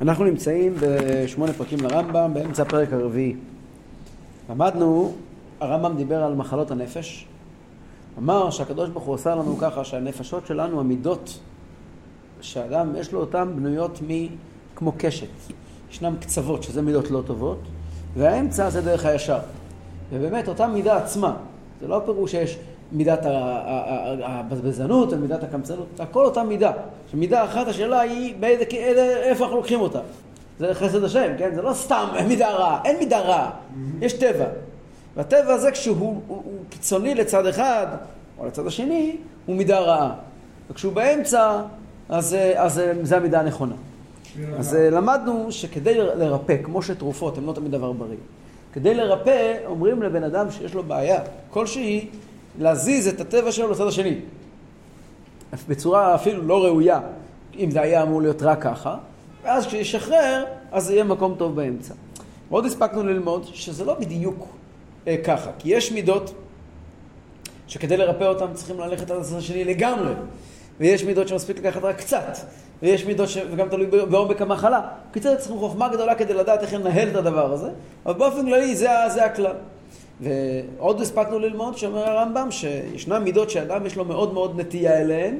אנחנו נמצאים בשמונה פרקים לרמב"ם, באמצע הפרק הרביעי. למדנו, הרמב"ם דיבר על מחלות הנפש. אמר שהקדוש ברוך הוא עושה לנו ככה, שהנפשות שלנו, המידות שאדם יש לו אותן בנויות מ... כמו קשת. ישנן קצוות, שזה מידות לא טובות, והאמצע זה דרך הישר. ובאמת, אותה מידה עצמה, זה לא פירוש שיש מידת הבזבזנות ומידת הקמצנות, הכל אותה מידה. שמידה אחת, השאלה היא באיזה, איפה אנחנו לוקחים אותה. זה חסד השם, כן? זה לא סתם מידה רעה, אין מידה רעה, יש טבע. והטבע הזה כשהוא הוא, הוא קיצוני לצד אחד, או לצד השני, הוא מידה רעה. וכשהוא באמצע, אז, אז זה המידה הנכונה. אז למדנו שכדי לרפא, כמו שתרופות הן לא תמיד דבר בריא, כדי לרפא, אומרים לבן אדם שיש לו בעיה כלשהי, להזיז את הטבע שלו לצד השני. בצורה אפילו לא ראויה, אם זה היה אמור להיות רק ככה, ואז כשישחרר, אז יהיה מקום טוב באמצע. ועוד הספקנו ללמוד שזה לא בדיוק אה, ככה, כי יש מידות שכדי לרפא אותן צריכים ללכת על הצד השני לגמרי, ויש מידות שמספיק לקחת רק קצת, ויש מידות ש... וגם תלוי בעומק המחלה. בקיצור, צריכים חוכמה גדולה כדי לדעת איך לנהל את הדבר הזה, אבל באופן כללי זה, זה הכלל. ועוד הספקנו ללמוד, שאומר הרמב"ם, שישנן מידות שאדם יש לו מאוד מאוד נטייה אליהן,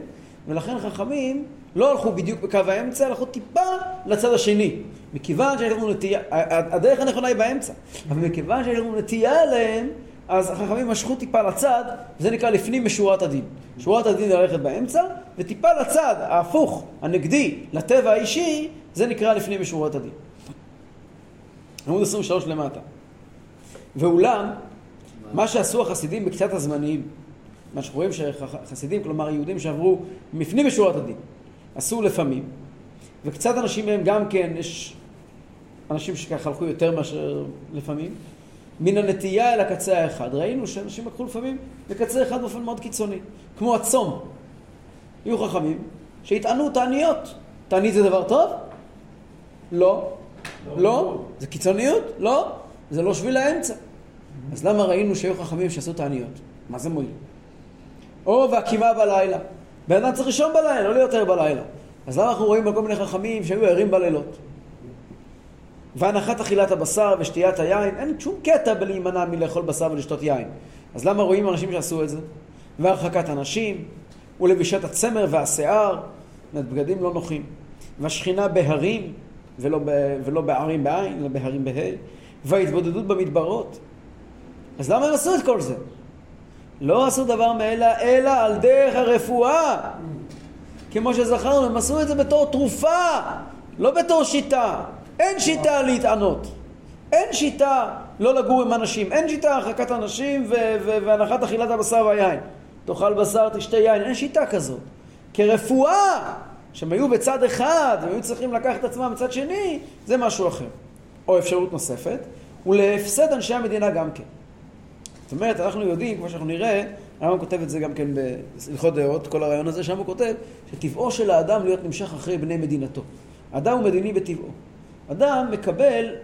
ולכן חכמים לא הלכו בדיוק בקו האמצע, הלכו טיפה לצד השני. מכיוון שיש לנו נטייה, הדרך הנכונה היא באמצע, אבל מכיוון שיש לנו נטייה אליהם, אז החכמים משכו טיפה לצד, וזה נקרא לפנים משורת הדין. שורת הדין ללכת באמצע, וטיפה לצד, ההפוך, הנגדי, לטבע האישי, זה נקרא לפנים משורת הדין. עמוד 23 למטה. ואולם, מה שעשו החסידים בקצת הזמניים, מה שאנחנו רואים שחסידים, כלומר יהודים שעברו מפנים משורת הדין, עשו לפעמים, וקצת אנשים מהם גם כן, יש אנשים שככה הלכו יותר מאשר לפעמים, מן הנטייה אל הקצה האחד. ראינו שאנשים לקחו לפעמים לקצה אחד באופן מאוד קיצוני, כמו הצום. יהיו חכמים שיטענו תעניות. תענית זה דבר טוב? לא. לא? לא. זה קיצוניות? לא. זה לא שביל האמצע. אז למה ראינו שהיו חכמים שעשו תעניות? מה זה מועיל? או והקימה בלילה. בן אדם צריך לישון בלילה, לא ליותר בלילה. אז למה אנחנו רואים כל מיני חכמים שהיו ערים בלילות? והנחת אכילת הבשר ושתיית היין, אין שום קטע בלהימנע מלאכול בשר ולשתות יין. אז למה רואים אנשים שעשו את זה? והרחקת הנשים, ולבישת הצמר והשיער, זאת בגדים לא נוחים. והשכינה בהרים, ולא, ב, ולא בערים בעין, אלא בהרים בה', וההתבודדות במדברות. אז למה הם עשו את כל זה? לא עשו דבר מאלה, אלא על דרך הרפואה. כמו שזכרנו, הם עשו את זה בתור תרופה, לא בתור שיטה. אין שיטה להתענות. אין שיטה לא לגור עם אנשים. אין שיטה הרחקת אנשים והנחת אכילת הבשר והיין. תאכל בשר, תשתה יין. אין שיטה כזאת. כרפואה, שהם היו בצד אחד והם היו צריכים לקחת את עצמם בצד שני, זה משהו אחר. או אפשרות נוספת, ולהפסד אנשי המדינה גם כן. זאת אומרת, אנחנו יודעים, כמו שאנחנו נראה, הרמב"ם כותב את זה גם כן בהלכות דעות, כל הרעיון הזה, שם הוא כותב שטבעו של האדם להיות נמשך אחרי בני מדינתו. אדם הוא מדיני בטבעו. אדם מקבל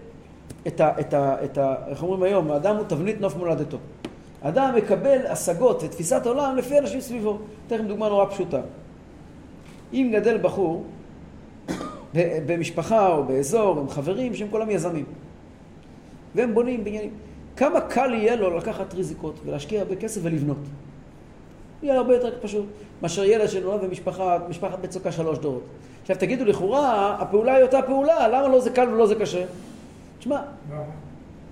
את ה... את ה, את ה איך אומרים היום? האדם הוא תבנית נוף מולדתו. אדם מקבל השגות ותפיסת עולם לפי אנשים סביבו. אתן לכם דוגמה נורא פשוטה. אם גדל בחור במשפחה או באזור עם חברים שהם כולם יזמים והם בונים בניינים, כמה קל יהיה לו לקחת ריזיקות ולהשקיע הרבה כסף ולבנות. יהיה הרבה יותר פשוט מאשר ילד שנולד במשפחה, משפחת מצוקה שלוש דורות. עכשיו תגידו, לכאורה הפעולה היא אותה פעולה, למה לא זה קל ולא זה קשה? תשמע,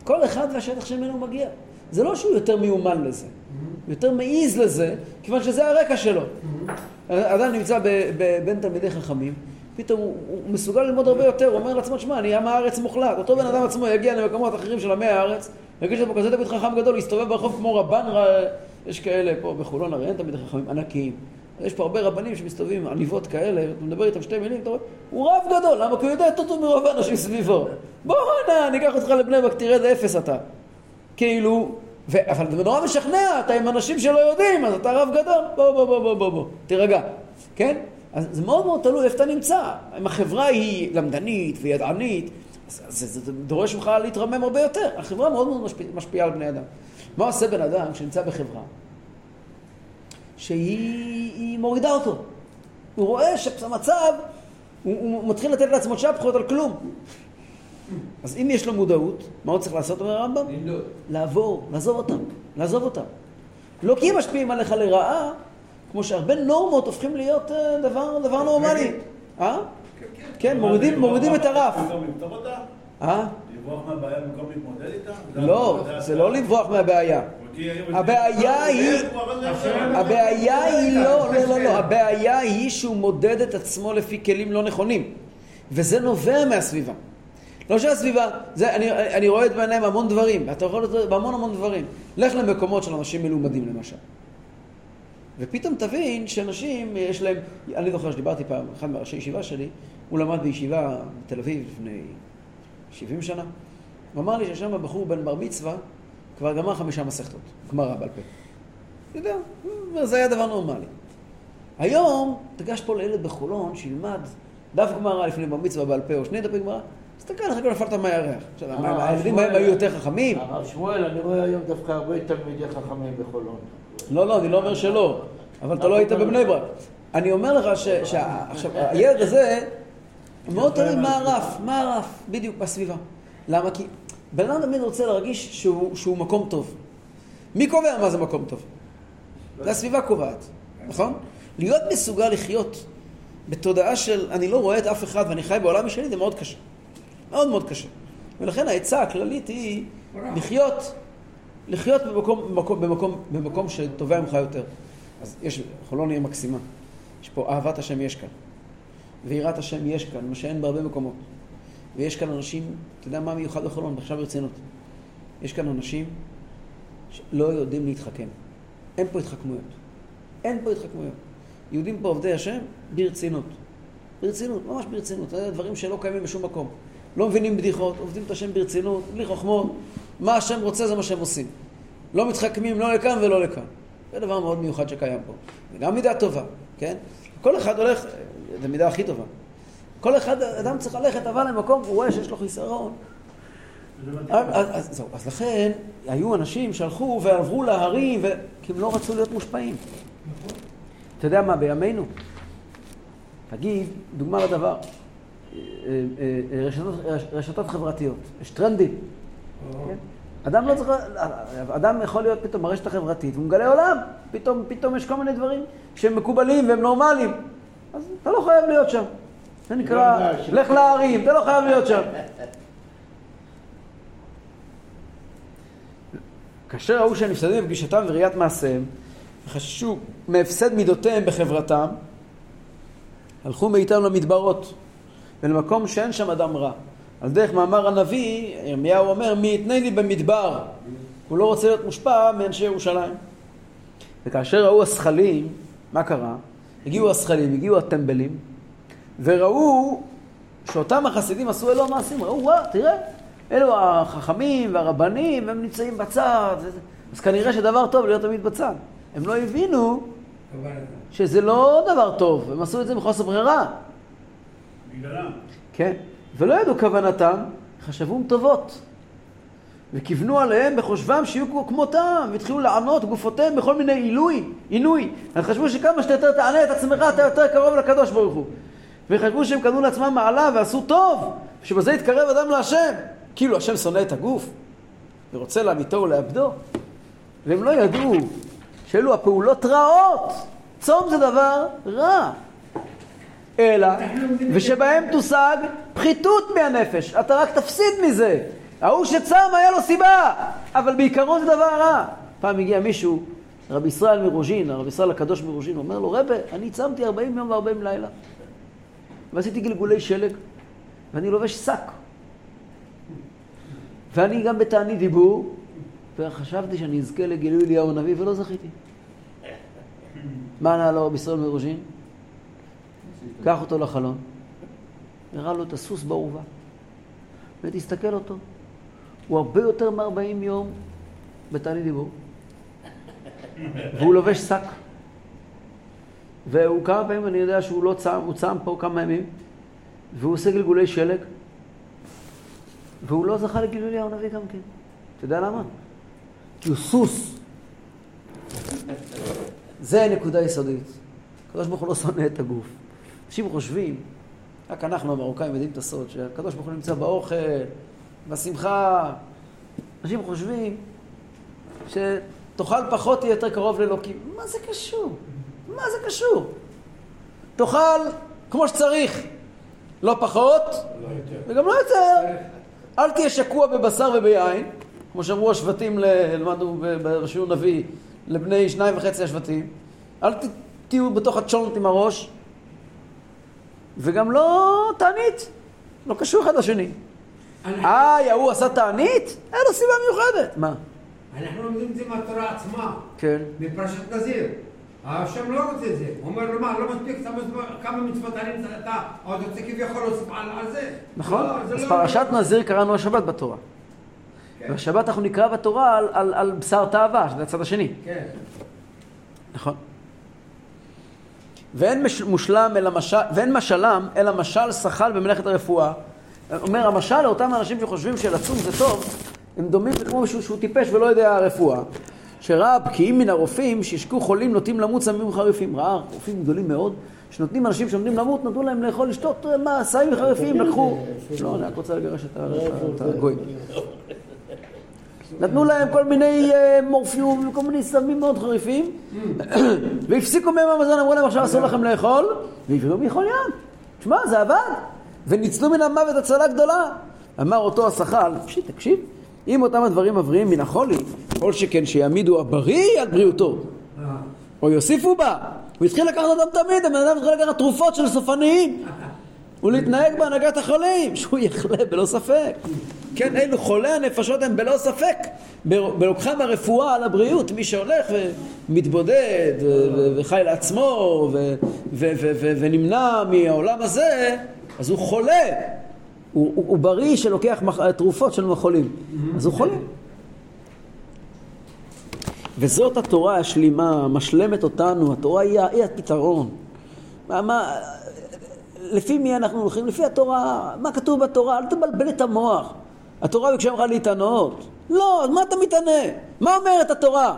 כל אחד והשטח שממנו מגיע. זה לא שהוא יותר מיומן לזה, הוא יותר מעיז לזה, כיוון שזה הרקע שלו. אדם נמצא בין תלמידי חכמים, פתאום הוא, הוא מסוגל ללמוד הרבה יותר, הוא אומר לעצמו, שמע, אני עם הארץ מוחלט. אותו בן אדם עצמו יגיע למקומות אחרים של עמי הארץ, יגיד לו כזה תלמיד חכם גדול, להסתובב ברחוב כמו רבן, יש כאלה פה בחולון, הרי אין תלמידי חכמים ענקיים. יש פה הרבה רבנים שמסתובבים עם עניבות כאלה, אתה מדבר איתם שתי מילים, אתה רואה, הוא רב גדול, למה? כי הוא יודע יותר טוב מרוב האנשים סביבו. בוא הנה, אני אקח אותך לבני ברק, תראה איזה אפס אתה. כאילו, ו... אבל זה נורא משכנע, אתה עם אנשים שלא יודעים, אז אתה רב גדול, בוא בוא בוא בוא בוא, בוא. תירגע, כן? אז זה מאוד מאוד תלוי איפה אתה נמצא. אם החברה היא למדנית וידענית, אז זה, זה, זה דורש ממך להתרמם הרבה יותר. החברה מאוד מאוד משפיע, משפיעה על בני אדם. מה עושה בן אדם שנמצא בחברה שהיא מורידה אותו? הוא רואה שהמצב הוא, הוא מתחיל לתת לעצמו צ'פחות על כלום. אז אם יש לו מודעות, מה הוא צריך לעשות, אומר הרמב"ם? לעבור, לעזוב אותם, לעזוב אותם. לא כי הם משפיעים עליך לרעה, כמו שהרבה נורמות הופכים להיות אה, דבר, דבר נורמלי. אה? כן, מורידים, מורידים את הרף. אה? לברוח מהבעיה במקום להתמודד איתה? לא, זה לא לברוח מהבעיה. הבעיה היא, הבעיה היא לא, לא, לא, לא, הבעיה היא שהוא מודד את עצמו לפי כלים לא נכונים. וזה נובע מהסביבה. לא שהסביבה, זה, אני, אני רואה את בעיניים המון דברים, אתה יכול לראות בהמון המון דברים. לך למקומות של אנשים מלומדים למשל. ופתאום תבין שאנשים, יש להם, אני זוכר שדיברתי פעם, אחד מראשי ישיבה שלי, הוא למד בישיבה בתל אביב לפני 70 שנה. הוא אמר לי ששם בחור בן בר מצווה כבר גמר חמישה מסכתות, גמרא בעל פה. יודע, זה היה דבר נורמלי. היום, תגש פה לילד בחולון שילמד דף גמרא לפני בר מצווה בעל פה, או שני דפי גמרא, תסתכל, אחר כך נפלת מהירח. הילדים בהם היו יותר חכמים? הרב שמואל, אני רואה היום דווקא הרבה תלמידי חכמים בחולון. לא, לא, אני לא אומר שלא, אבל אתה לא היית בבני ברק. אני אומר לך שעכשיו, הילד הזה, מאוד תלוי מה הרף, מה הרף, בדיוק, בסביבה. למה? כי בן אדם תמיד רוצה להרגיש שהוא, שהוא מקום טוב. מי קובע מה זה מקום טוב? זה הסביבה קובעת, נכון? להיות מסוגל לחיות בתודעה של אני לא רואה את אף אחד ואני חי בעולם משלי זה מאוד קשה. מאוד מאוד קשה. ולכן העצה הכללית היא לחיות, לחיות במקום, במקום, במקום, במקום שתובע ממך יותר. אז יש, חולון היא מקסימה. יש פה אהבת השם יש כאן. ויראת השם יש כאן, מה שאין בהרבה מקומות. ויש כאן אנשים, אתה יודע מה מיוחד בחולון? עכשיו ברצינות. יש כאן אנשים שלא יודעים להתחכם. אין פה התחכמויות. אין פה התחכמויות. יהודים פה עובדי השם ברצינות. ברצינות, ממש ברצינות. זה דברים שלא קיימים בשום מקום. לא מבינים בדיחות, עובדים את השם ברצינות, בלי חוכמות. מה השם רוצה זה מה שהם עושים. לא מתחכמים לא לכאן ולא לכאן. זה דבר מאוד מיוחד שקיים פה. וגם מידה טובה, כן? כל אחד הולך, זו מידה הכי טובה. כל אחד, אדם צריך ללכת אבל למקום, הוא רואה שיש לו חיסרון. אז, אז, אז, אז לכן, היו אנשים שהלכו ועברו להרים, ו... כי הם לא רצו להיות מושפעים. אתה יודע מה, בימינו, תגיד, דוגמה לדבר, אה, אה, רשתות, רשתות חברתיות, יש טרנדים. כן? אדם לא צריך, אדם יכול להיות פתאום ברשת החברתית, והוא מגלה עולם, פתאום, פתאום יש כל מיני דברים שהם מקובלים והם נורמליים. אז אתה לא חייב להיות שם. זה נקרא, לך להרים, אתה לא חייב להיות שם. כאשר ראו שהנפסדים בפגישתם וראיית מעשיהם, וחששו מהפסד מידותיהם בחברתם, הלכו מאיתנו למדברות, ולמקום שאין שם אדם רע. על דרך מאמר הנביא, ירמיהו אומר, מי יתנה לי במדבר? הוא לא רוצה להיות מושפע מאנשי ירושלים. וכאשר ראו השכלים, מה קרה? הגיעו השכלים, הגיעו הטמבלים, וראו שאותם החסידים עשו אלו המעשים, ראו, וואה, תראה, אלו החכמים והרבנים, הם נמצאים בצד, אז כנראה שדבר טוב להיות תמיד בצד. הם לא הבינו שזה לא דבר טוב, הם עשו את זה מחוסר ברירה. בגללם. כן, ולא ידעו כוונתם, חשבום טובות. וכיוונו עליהם בחושבם שיהיו כמותם, והתחילו לענות גופותיהם בכל מיני עילוי, עינוי. הם חשבו שכמה שאתה יותר תענה את עצמך, אתה יותר קרוב לקדוש ברוך הוא. וחשבו שהם קנו לעצמם מעלה ועשו טוב, שבזה יתקרב אדם להשם. כאילו השם שונא את הגוף, ורוצה להמיתו ולאבדו. והם לא ידעו שאלו הפעולות רעות. צום זה דבר רע. אלא, ושבהם תושג פחיתות מהנפש. אתה רק תפסיד מזה. ההוא שצם היה לו סיבה, אבל בעיקרון זה דבר רע. פעם הגיע מישהו, רבי ישראל מרוז'ין, הרבי ישראל הקדוש מרוז'ין, אומר לו, רבה, אני צמתי 40 יום ו-40 לילה. ועשיתי גלגולי שלג, ואני לובש שק. ואני גם בתענית דיבור, וחשבתי שאני אזכה לגילוי אליהו הנביא, ולא זכיתי. מה ענה לו רבי ישראל מרוז'ין? קח אותו לחלון, הראה לו את הסוס באורווה, ותסתכל אותו. הוא הרבה יותר מ-40 יום בתענית דיבור, והוא לובש שק. והוא כמה פעמים, אני יודע שהוא לא צם, הוא צם פה כמה ימים, והוא עושה גלגולי שלג, והוא לא זכה לגילוי אליהו הנביא גם כן. אתה יודע למה? כי הוא סוס. זה נקודה יסודית. הקדוש ברוך הוא לא שונא את הגוף. אנשים חושבים, רק אנחנו המרוקאים יודעים את הסוד, שהקדוש ברוך הוא נמצא באוכל, בשמחה. אנשים חושבים שתאכל פחות תהיה יותר קרוב לאלוקים. מה זה קשור? מה זה קשור? תאכל כמו שצריך, לא פחות וגם לא יותר. אל תהיה שקוע בבשר וביין, כמו שאמרו השבטים, למדנו ברשיון נביא, לבני שניים וחצי השבטים. אל תהיו בתוך הצ'ולנט עם הראש, וגם לא תענית. לא קשור אחד לשני. איי, ההוא עשה תענית? אין לו סיבה מיוחדת. מה? אנחנו לומדים את זה מהתורה עצמה. כן. מפרשת נזיר. השם לא רוצה את זה. הוא אומר לו, מה, לא מספיק כמה מצוות אני אתה עוד רוצה כביכול להוסיף על זה? נכון. לא, אז לא- פרשת נזיר קראנו השבת בתורה. כן. והשבת אנחנו נקרא בתורה על- על על בשר תאווה, שזה הצד השני. כן. נכון. ואין מש- מושלם אלא משל, ואין משלם אלא משל שחל במלאכת הרפואה. אומר המשל לאותם אנשים שחושבים שלצום זה טוב, הם דומים כמו מישהו שהוא טיפש ולא יודע רפואה. שראה בקיאים מן הרופאים שהשקו חולים נוטים למות סמים חריפים. ראה רופאים גדולים מאוד, שנותנים אנשים שעומדים למות, נתנו להם לאכול, לשתות, מה, סמים חריפים, לקחו. לא, אני רק רוצה לגרש את הגויים. נתנו להם כל מיני אה, מורפיום וכל מיני סמים מאוד חריפים והפסיקו מהם המזון, אמרו להם עכשיו אסור לכם לאכול והביאו מאכול ים. שמע, זה עבד. וניצלו מן המוות הצלה גדולה. אמר אותו השחל, תקשיב, אם אותם הדברים מבריאים מן החולי, כל שכן שיעמידו הבריא על בריאותו. או יוסיפו בה, הוא התחיל לקחת אותם תמיד, הבן אדם התחיל לקחת תרופות של סופניים ולהתנהג בהנהגת החולים, שהוא יחלה בלא ספק. כן, אלו חולי הנפשות הם בלא ספק, בלוקחם הרפואה על הבריאות, מי שהולך ומתבודד וחי לעצמו ונמנע מהעולם הזה, אז הוא חולה. הוא, הוא, הוא בריא שלוקח מח... תרופות של חולים, אז הוא חולה. וזאת התורה השלימה, משלמת אותנו, התורה היא, היא הפתרון. מה, מה, לפי מי אנחנו הולכים? לפי התורה. מה כתוב בתורה? אל תבלבל את המוח. התורה ביקשה ממך להתענות. לא, אז מה אתה מתענה? מה אומרת התורה?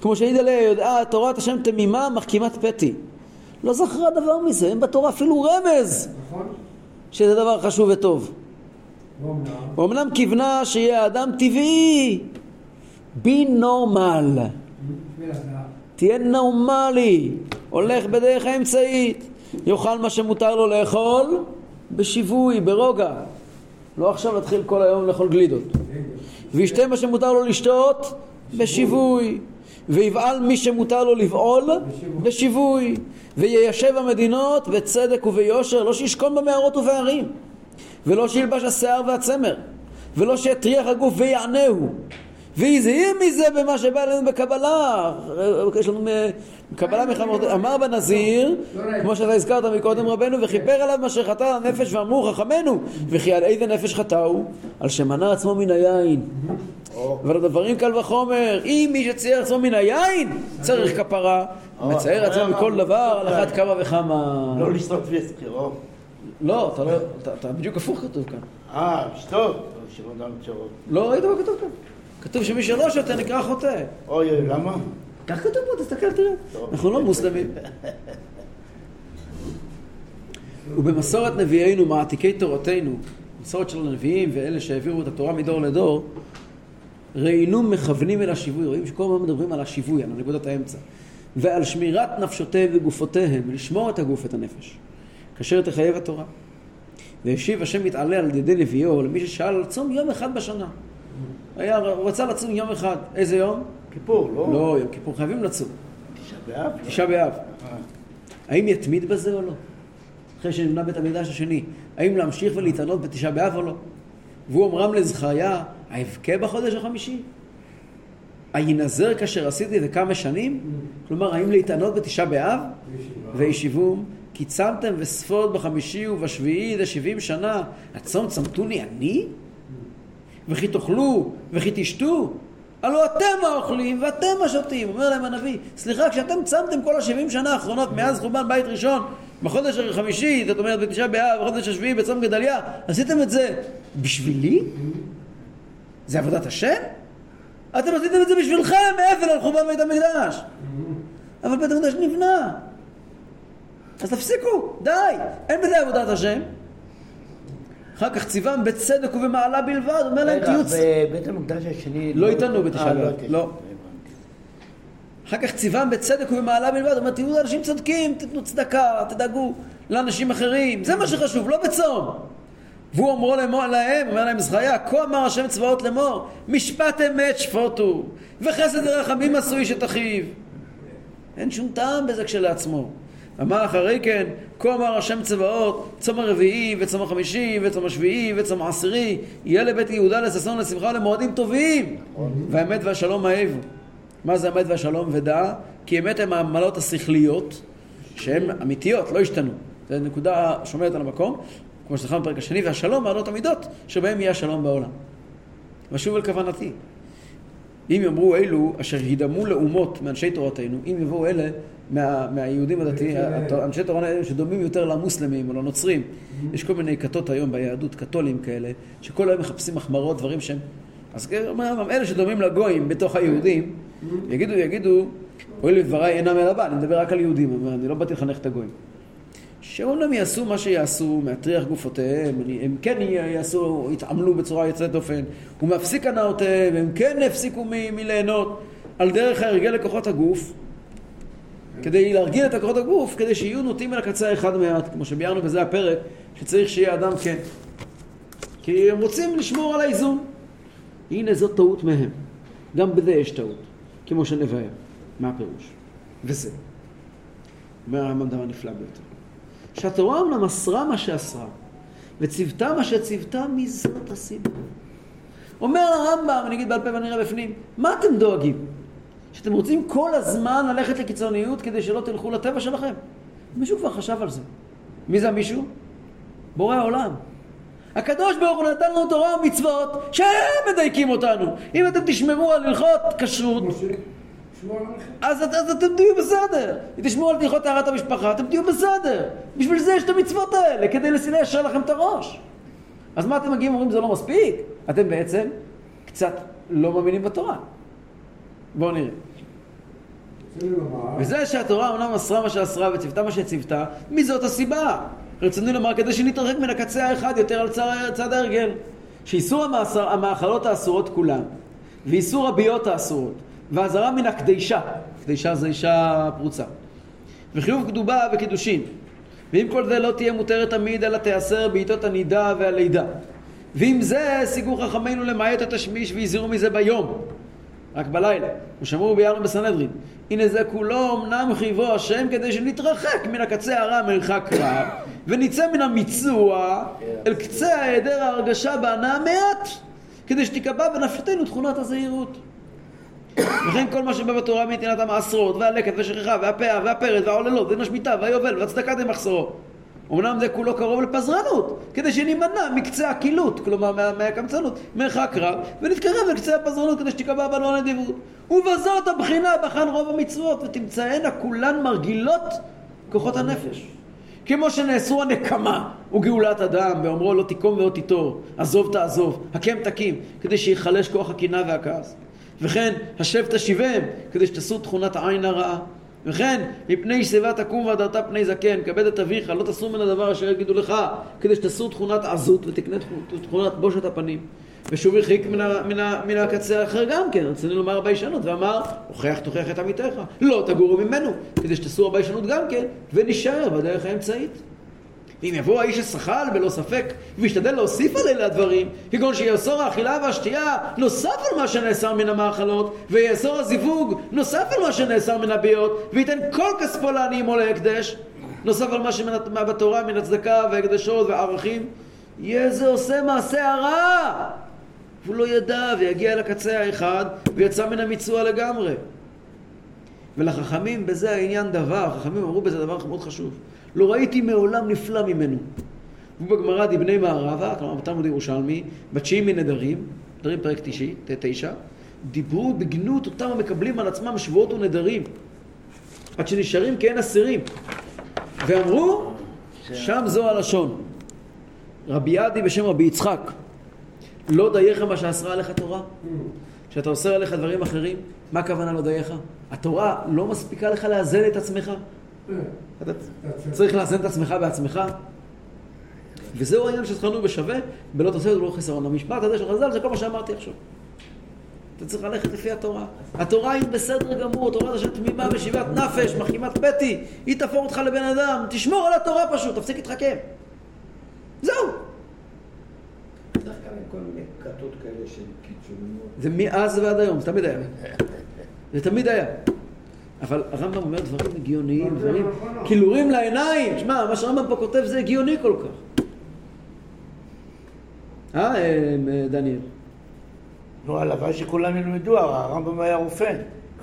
כמו שהעיד עליה יודעה, תורת השם תמימה מחכימת פתי. לא זכרה דבר מזה, אין בתורה אפילו רמז נכון? שזה דבר חשוב וטוב. אמנם כיוונה שיהיה אדם טבעי, בי נורמל. תהיה נורמלי, הולך בדרך האמצעית, יאכל מה שמותר לו לאכול בשיווי, ברוגע. לא עכשיו להתחיל כל היום לאכול גלידות. וישתה מה שמותר לו לשתות בשיווי. ויבעל מי שמותר לו לבעול בשיווי. ויישב המדינות בצדק וביושר, לא שישכון במערות ובערים. ולא שילבש השיער והצמר. ולא שיטריח הגוף ויענהו. והזהיר מזה במה שבא אלינו בקבלה. יש לנו קבלה מחמות... אמר בנזיר, כמו שאתה הזכרת מקודם רבנו, וכיפר עליו מה שחטא על הנפש ואמרו חכמינו, וכי על איזה נפש חטאו? על שמנע עצמו מן היין. אבל הדברים קל וחומר, אם מי שצייר עצמו מן היין צריך כפרה, מצייר עצמו מכל דבר על אחת כמה וכמה. לא לשתות ויסקי, או. לא, אתה לא, אתה- בדיוק הפוך כתוב כאן. אה, לשתות. לא ראית מה כתוב כאן. כתוב שמי שלא שותה נקרא חוטא. אוי, אוי, למה? כך כתוב פה, תסתכל, תראה. אנחנו לא מוסלמים. ובמסורת נביאינו, מעתיקי תורתנו, מסורת של הנביאים ואלה שהעבירו את התורה מדור לדור, ראינו מכוונים אל השיווי, רואים שכל הזמן מדברים על השיווי, על נקודת האמצע, ועל שמירת נפשותיהם וגופותיהם, לשמור את הגוף ואת הנפש, כאשר תחייב התורה. והשיב השם מתעלה על ידי נביאו למי ששאל על צום יום אחד בשנה. היה, הוא רצה לצום יום אחד, איזה יום? כיפור, לא? לא, יום כיפור חייבים לצום, תשעה באב? תשעה באב. אה. האם יתמיד בזה או לא? אחרי שנבנה בית המקדש השני, האם להמשיך ולהתענות בתשעה באב או לא? והוא אמרם לזכריה, האבכה בחודש החמישי? הינזר כאשר עשיתי וכמה שנים? כלומר, האם להתענות בתשעה באב? וישיבום, כי צמתם וספוד בחמישי ובשביעי זה שבעים שנה, הצום צמתוני אני? וכי תאכלו וכי תשתו? הלא אתם האוכלים ואתם השותים. אומר להם הנביא, סליחה, כשאתם צמתם כל השבעים שנה האחרונות מאז חורבן בית ראשון, בחודש החמישי, זאת אומרת בתשעה באב, בחודש השביעי, בצום גדליה, עשיתם את זה בשבילי? זה עבודת השם? אתם עשיתם את זה בשבילכם, מאפל על חורבן בית המקדש. אבל בית המקדש נבנה. אז תפסיקו, די, אין בזה עבודת השם. אחר כך ציוון בצדק ובמעלה בלבד, אומר להם תהיו... בבית המקדש השני... לא איתנו בתשעה אה, לא באב. לא. הבנתי. אחר כך ציוון בצדק ובמעלה בלבד, אומר תהיו אנשים צודקים, תיתנו צדקה, תדאגו לאנשים אחרים, זה מה שחשוב, לא בצום. והוא אמרו לאמור להם, אומר להם זכריה, כה אמר השם צבאות לאמור, משפט אמת שפוטו, וחסד ורחמים עשו איש את אחיו. אין שום טעם בזה כשלעצמו. אמר אחרי כן, כה אמר השם צבאות, צום הרביעי וצום החמישי וצום השביעי וצום העשירי, יהיה לבית יהודה לששון ולשמחה ולמועדים טובים. והאמת והשלום האבו. מה זה האמת והשלום ודע? כי אמת הן העמלות השכליות, שהן אמיתיות, לא השתנו. זו נקודה שומרת על המקום, כמו שזכרנו בפרק השני, והשלום מעלות המידות, שבהם יהיה השלום בעולם. ושוב אל כוונתי. אם יאמרו אלו אשר הידמו לאומות מאנשי תורתנו, אם יבואו אלה מה, מהיהודים הדתיים, אנשי תורה האלה שדומים יותר למוסלמים או לנוצרים, יש כל מיני כתות היום ביהדות, קתולים כאלה, שכל היום מחפשים החמרות, דברים שהם... אז אלה שדומים לגויים בתוך היהודים, יגידו, יגידו, הואיל ודבריי אינם אלא בא, אני מדבר רק על יהודים, אני לא באתי לחנך את הגויים. שאומנם יעשו מה שיעשו, מהטריח גופותיהם, הם כן יעשו, יתעמלו בצורה יוצאת דופן, ומפסיק הנאותיהם, הם כן הפסיקו מליהנות על דרך ההרגל לכוחות הגוף, כדי להרגיל את כוחות הגוף, כדי שיהיו נוטים אל הקצה האחד מעט, כמו שביארנו בזה הפרק, שצריך שיהיה אדם כן. כי הם רוצים לשמור על האיזון. הנה זאת טעות מהם. גם בזה יש טעות, כמו שנבהר. מה הפירוש? וזה. אומר הרמב"ם דבר נפלא ביותר. שהתורה אומנם אסרה מה שאסרה, וציוותה מה שציוותה, מי זאת הסיבה? אומר הרמב"ם, אני אגיד בעל פה ואני אראה בפנים, מה אתם דואגים? שאתם רוצים כל הזמן ללכת לקיצוניות כדי שלא תלכו לטבע שלכם? מישהו כבר חשב על זה. מי זה המישהו? בורא העולם. הקדוש ברוך הוא נתן לנו תורה ומצוות שהם מדייקים אותנו. אם אתם תשמרו על הלכות כשרות. אז, אז אתם תהיו בסדר. אם תשמעו על הלכות טהרת המשפחה, אתם תהיו בסדר. בשביל זה יש את המצוות האלה, כדי ליישר לכם את הראש. אז מה אתם מגיעים ואומרים זה לא מספיק? אתם בעצם קצת לא מאמינים בתורה. בואו נראה. וזה שהתורה אומנם אסרה מה שאסרה וציוותה מה שציוותה, מי זאת הסיבה? רצוני לומר כדי שנתרחק מן הקצה האחד יותר על צד, צד ההרגל. שאיסור המאסר, המאכלות האסורות כולן, ואיסור הביות האסורות, ואזהרה מן הקדישה, קדישה זה אישה פרוצה, וחיוב קדובה וקידושין, ואם כל זה לא תהיה מותרת תמיד, אלא תיאסר בעיתות הנידה והלידה. ועם זה שיגו חכמינו למעט את השמיש והזהירו מזה ביום, רק בלילה, ושמעו ביארנו בסנהדרין. הנה זה כולו אמנם חייבו השם כדי שנתרחק מן הקצה הרע מרחק רב, ונצא מן המיצוע אל קצה ההיעדר ההרגשה בהנאה מעט, כדי שתיקבע בנפשתנו תכונת הזהירות. וכן כל מה שבא בתורה מנתינת המעשרות, והלקט, והשכחה, והפאה, והפרד, והעוללות, והשמיטה, והיובל, והצדקה דמחסרו. אמנם זה כולו קרוב לפזרנות, כדי שנימנע מקצה הקילוט, כלומר מה- מהקמצנות, מרחק רב, ונתקרב לקצה הפזרנות כדי שתיקבע בנו הנדיבות. ובזאת הבחינה בחן רוב המצוות, ותמצאנה כולן מרגילות כוחות הנפש. כמו שנאסרו הנקמה וגאולת אדם, באומרו לא תיקום ולא תיטור, עזוב תעזוב, הקם תקים, כדי שיחלש כוח הקנאה והכעס. וכן, השב תשיבם, כדי שתעשו תכונת העין הרעה. וכן, מפני שיבה תקום והדרת פני זקן, כבד את אביך, לא תסור מן הדבר אשר יגידו לך, כדי שתעשו תכונת עזות ותקנה תכונת- בושת הפנים. ושוב הרחיק מן, מן, מן הקצה האחר גם כן, רצינו לומר הביישנות, ואמר, הוכח תוכיח את עמיתך, לא תגורו ממנו, כדי שתעשו הביישנות גם כן, ונשאר בדרך האמצעית. אם יבוא האיש השחל בלא ספק וישתדל להוסיף על אלה הדברים כגון שיאסור האכילה והשתייה נוסף על מה שנאסר מן המאכלות ויאסור הזיווג נוסף על מה שנאסר מן הביות וייתן כל כספו לעניים או להקדש נוסף על מה שבתורה מן הצדקה והקדשות והערכים. יהיה זה עושה מעשה הרע! והוא לא ידע ויגיע לקצה האחד ויצא מן המיצוע לגמרי. ולחכמים בזה העניין דבר, החכמים אמרו בזה דבר מאוד חשוב. לא ראיתי מעולם נפלא ממנו. ובגמרא דבני מערבה, כלומר בתלמוד ירושלמי, בתשיעי מנדרים, נדרים פרק תשעי, תשע, דיברו בגנות אותם המקבלים על עצמם שבועות ונדרים, עד שנשארים כעין אסירים. ואמרו, שם זו הלשון. רבי יעדי בשם רבי יצחק, לא דייך מה שאסרה עליך תורה? כשאתה אוסר עליך דברים אחרים, מה הכוונה לא דייך? התורה לא מספיקה לך לאזן את עצמך? אתה צריך לאזן את עצמך בעצמך. וזהו העניין שזכרנו בשווה, בלא תעשה ולא חיסרון. המשפט הזה של חז"ל זה כל מה שאמרתי עכשיו. אתה צריך ללכת לפי התורה. התורה היא בסדר גמור, תורה זה תמימה ושיבת נפש, מחכימת פתי, היא תפור אותך לבן אדם, תשמור על התורה פשוט, תפסיק להתחכם. זהו. דווקא מכל מיני כתות כאלה של קיצוניות. זה מאז ועד היום, זה תמיד היה. זה תמיד היה. אבל הרמב"ם אומר דברים הגיוניים, דברים קילורים לעיניים. שמע, מה שהרמב"ם פה כותב זה הגיוני כל כך. אה, אה, דניאל? נו, הלוואי שכולם ילמדו, הרמב"ם היה רופא.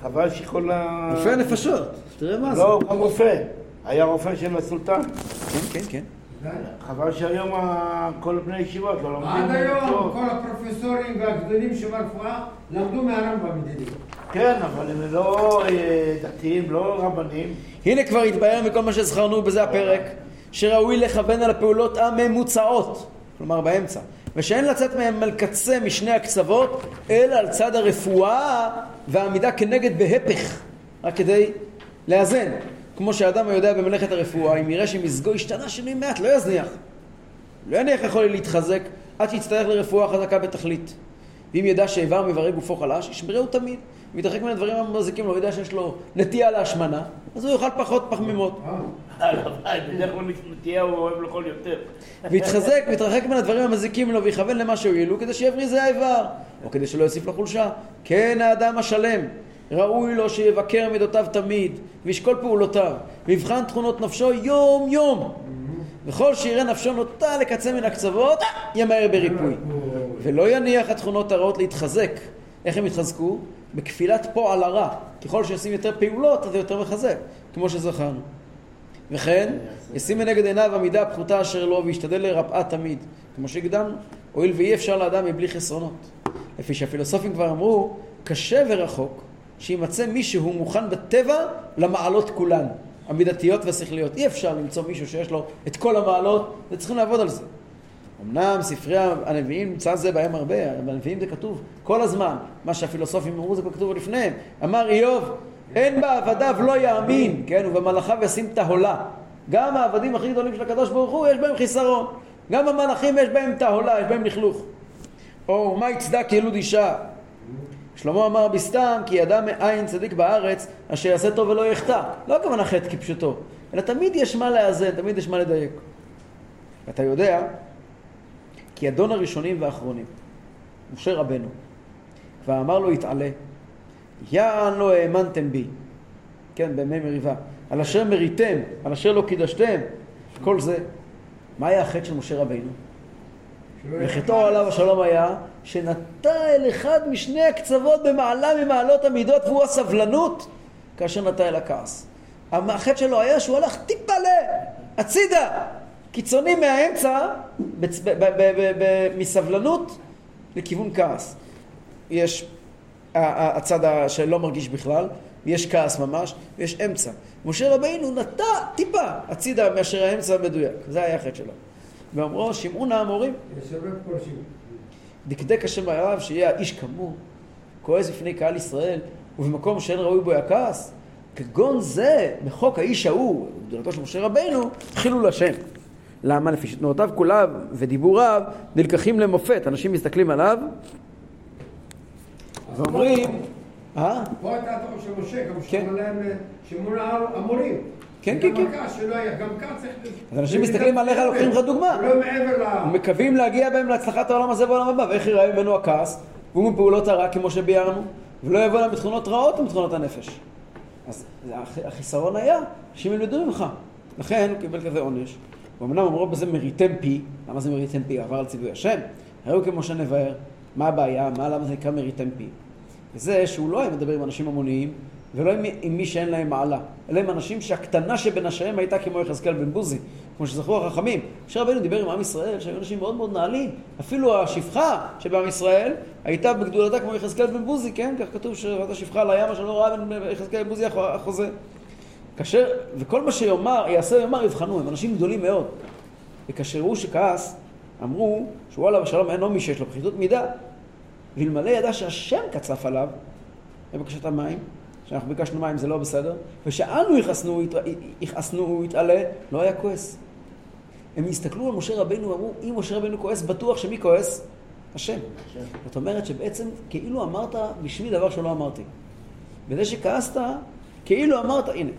חבל שכל ה... רופא נפשות, תראה מה זה. לא, גם רופא. היה רופא של הסולטן. כן, כן, כן. חבל שהיום כל בני ישיבות לא לומדים עד היום. כל הפרופסורים והגדולים שברפואה למדו מהרמב"ם ידידי. כן, אבל הם לא אה, דתיים, לא רבנים. הנה כבר התבהר מכל מה שזכרנו בזה הפרק, שראוי לכוון על הפעולות הממוצעות, כלומר באמצע, ושאין לצאת מהם על קצה משני הקצוות, אלא על צד הרפואה והעמידה כנגד בהפך, רק כדי לאזן. כמו שאדם היודע במלאכת הרפואה, אם יראה שמזגו השתנה שינוי מעט, לא יזניח. לא יניח יכול להתחזק עד שיצטרך לרפואה חזקה בתכלית. ואם ידע שאיבר מאיברי גופו חלש, ישמרהו תמיד. אם יתרחק מן הדברים המזיקים לו, ידע שיש לו נטייה להשמנה, אז הוא יאכל פחות פחמימות. הלוואי, בדרך כלל נטייה הוא אוהב לאכול יותר. ויתחזק ויתרחק מן הדברים המזיקים לו ויכוון למה שהועילו כדי שיבריז האיבר, או כדי שלא יוסיף לחולשה. כן האדם השלם, ראוי לו שיבקר מידותיו תמיד, וישקול פעולותיו, ויבחן תכונות נפשו יום יום. וכל שיראה נפשו נוטה לקצה מן הקצוות, ימהר בריפוי. ולא יניח התכונות הרעות להתחזק. איך הם יתחזקו? בכפילת פועל הרע. ככל שעושים יותר פעולות, אז זה יותר מחזק, כמו שזכרנו. וכן, ישים מנגד עיניו המידה הפחותה אשר לו, וישתדל לרפאה תמיד, כמו שהקדמנו, הואיל ואי אפשר לאדם מבלי חסרונות. לפי שהפילוסופים כבר אמרו, קשה ורחוק שימצא מישהו מוכן בטבע למעלות כולן, המידתיות והשכליות. אי אפשר למצוא מישהו שיש לו את כל המעלות, וצריכים לעבוד על זה. אמנם ספרי הנביאים נמצא זה בהם הרבה, אבל בנביאים זה כתוב כל הזמן. מה שהפילוסופים אמרו זה כתוב לפניהם. אמר איוב, אין בעבדיו לא יאמין, כן, ובמלאכיו ישים תהולה. גם העבדים הכי גדולים של הקדוש ברוך הוא, יש בהם חיסרון. גם המלאכים יש בהם תהולה, יש בהם לכלוך. או מה יצדק ילוד אישה? שלמה אמר בסתם כי ידע מאין צדיק בארץ אשר יעשה טוב ולא יחטא. לא הכוונה חטא כפשוטו, אלא תמיד יש מה לאזן, תמיד יש מה לדייק. ואתה יודע כי אדון הראשונים והאחרונים, משה רבנו, כבר אמר לו יתעלה, יען לא האמנתם בי, כן, בימי מריבה, על אשר מריתם, על אשר לא קידשתם, כל זה. מה היה החטא של משה רבנו? וחטאו עליו השלום היה שנטע אל אחד משני הקצוות במעלה ממעלות המידות והוא הסבלנות כאשר נטע אל הכעס. החטא שלו היה שהוא הלך טיפה ל... הצידה, קיצוני מהאמצע בצ... ב... ב... ב... ב... מסבלנות לכיוון כעס. יש הצד שלא מרגיש בכלל, יש כעס ממש, ויש אמצע. משה רבינו נטע טיפה הצידה מאשר האמצע המדויק, זה היה החטא שלו. ואמרו, שמעו נא המורים. דקדק השם הרב שיהיה האיש כמוהו, כועס בפני קהל ישראל, ובמקום שאין ראוי בו הכעס, כגון זה, בחוק האיש ההוא, גדולתו של משה רבינו, חילול השם. למה? לפי שתנועותיו כוליו ודיבוריו נלקחים למופת. אנשים מסתכלים עליו ואומרים, אה? פה הייתה התורה של משה, גם כן. שמעו להם, שמעו המורים. כן, כן, כן. גם כאן צריך... אז אנשים מסתכלים עליך, לוקחים לך דוגמה. לא מעבר ל... ומקווים להגיע בהם להצלחת העולם הזה והעולם הבא, ואיך ייראה ממנו הכעס, והוא מפעולות הרע כמו שביארנו, ולא יבוא להם בתכונות רעות ומתכונות הנפש. אז הח- החיסרון היה שהם ילמדו ממך. לכן הוא קיבל כזה עונש. ואומנם אמרו בזה מריתם פי, למה זה מריתם פי? עבר על ציווי השם. ראו כמו שנבהר, מה הבעיה, מה למה זה נקרא מריתם פי? וזה שהוא לא היה מדבר עם אנשים המוניים, ולא עם, עם מי שאין להם מעלה, אלא עם אנשים שהקטנה שבנשיהם הייתה כמו יחזקאל בן בוזי, כמו שזכרו החכמים. משה רבנו דיבר עם עם ישראל, שהיו אנשים מאוד מאוד נעלים. אפילו השפחה שבעם ישראל הייתה בגדולתה כמו יחזקאל בן בוזי, כן? כך כתוב שראתה שפחה על הים אשר לא ראה יחזקאל בן בוזי הח- החוזה. כאשר, וכל מה שיאמר, יעשה ויאמר יבחנו, הם אנשים גדולים מאוד. וכאשר הוא שכעס, אמרו שהוא עליו השלום אינו מי שיש לו פחיתות מידה. ואלמלא ידע שהשם קצף עליו, בבקשת המים, שאנחנו ביקשנו מים זה לא בסדר, ושאנו יכעסנו, יכעסנו, הוא יתעלה, לא היה כועס. הם הסתכלו על משה רבינו ואמרו, אם משה רבינו כועס, בטוח שמי כועס? השם. זאת אומרת שבעצם כאילו אמרת בשמי דבר שלא אמרתי. בזה שכעסת, כאילו אמרת, הנה.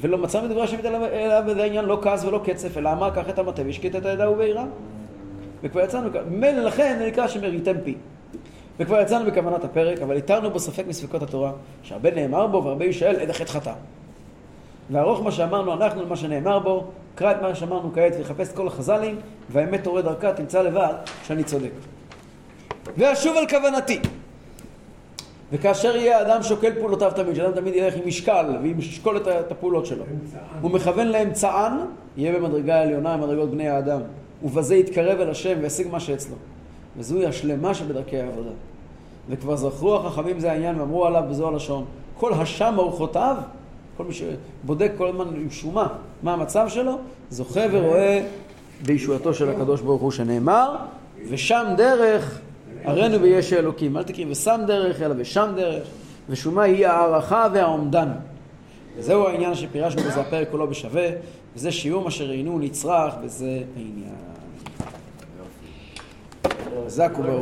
ולא מצאנו דברי השם אליו בזה העניין לא כעס ולא קצף, אלא אמר קח את המטה והשקיט את הידה ובעירה. וכבר יצאנו, מילא לכן זה נקרא שמריתם פי. וכבר יצאנו בכוונת הפרק, אבל התרנו בו ספק מספקות התורה, שהרבה נאמר בו והרבה יישאל עד החטא חטא. וערוך מה שאמרנו אנחנו למה שנאמר בו, קרא את מה שאמרנו כעת וחפש כל החז"לים, והאמת תורה דרכה, תמצא לבד שאני צודק. ואשוב על כוונתי. וכאשר יהיה האדם שוקל פעולותיו תמיד, שאדם תמיד ילך עם משקל ועם משקול את הפעולות שלו, הוא מכוון לאמצען, יהיה במדרגה העליונה במדרגות בני האדם, ובזה יתקרב אל השם וישיג מה שאצלו. וזוהי השלמה שבדרכי העבודה. וכבר זכרו החכמים זה העניין ואמרו עליו בזו הלשון, כל השם אורחותיו, כל מי שבודק כל הזמן עם שומה מה המצב שלו, זוכה ורואה בישועתו של הקדוש ברוך הוא שנאמר, ושם דרך הראינו ביש אלוקים. אל תקראי ושם דרך, אלא ושם דרך, ושומה היא הערכה והעומדן. וזהו העניין שפירשנו בזה הפרק כולו בשווה, וזה שיעור מה שראינו נצרך, וזה העניין. חזק וברוך.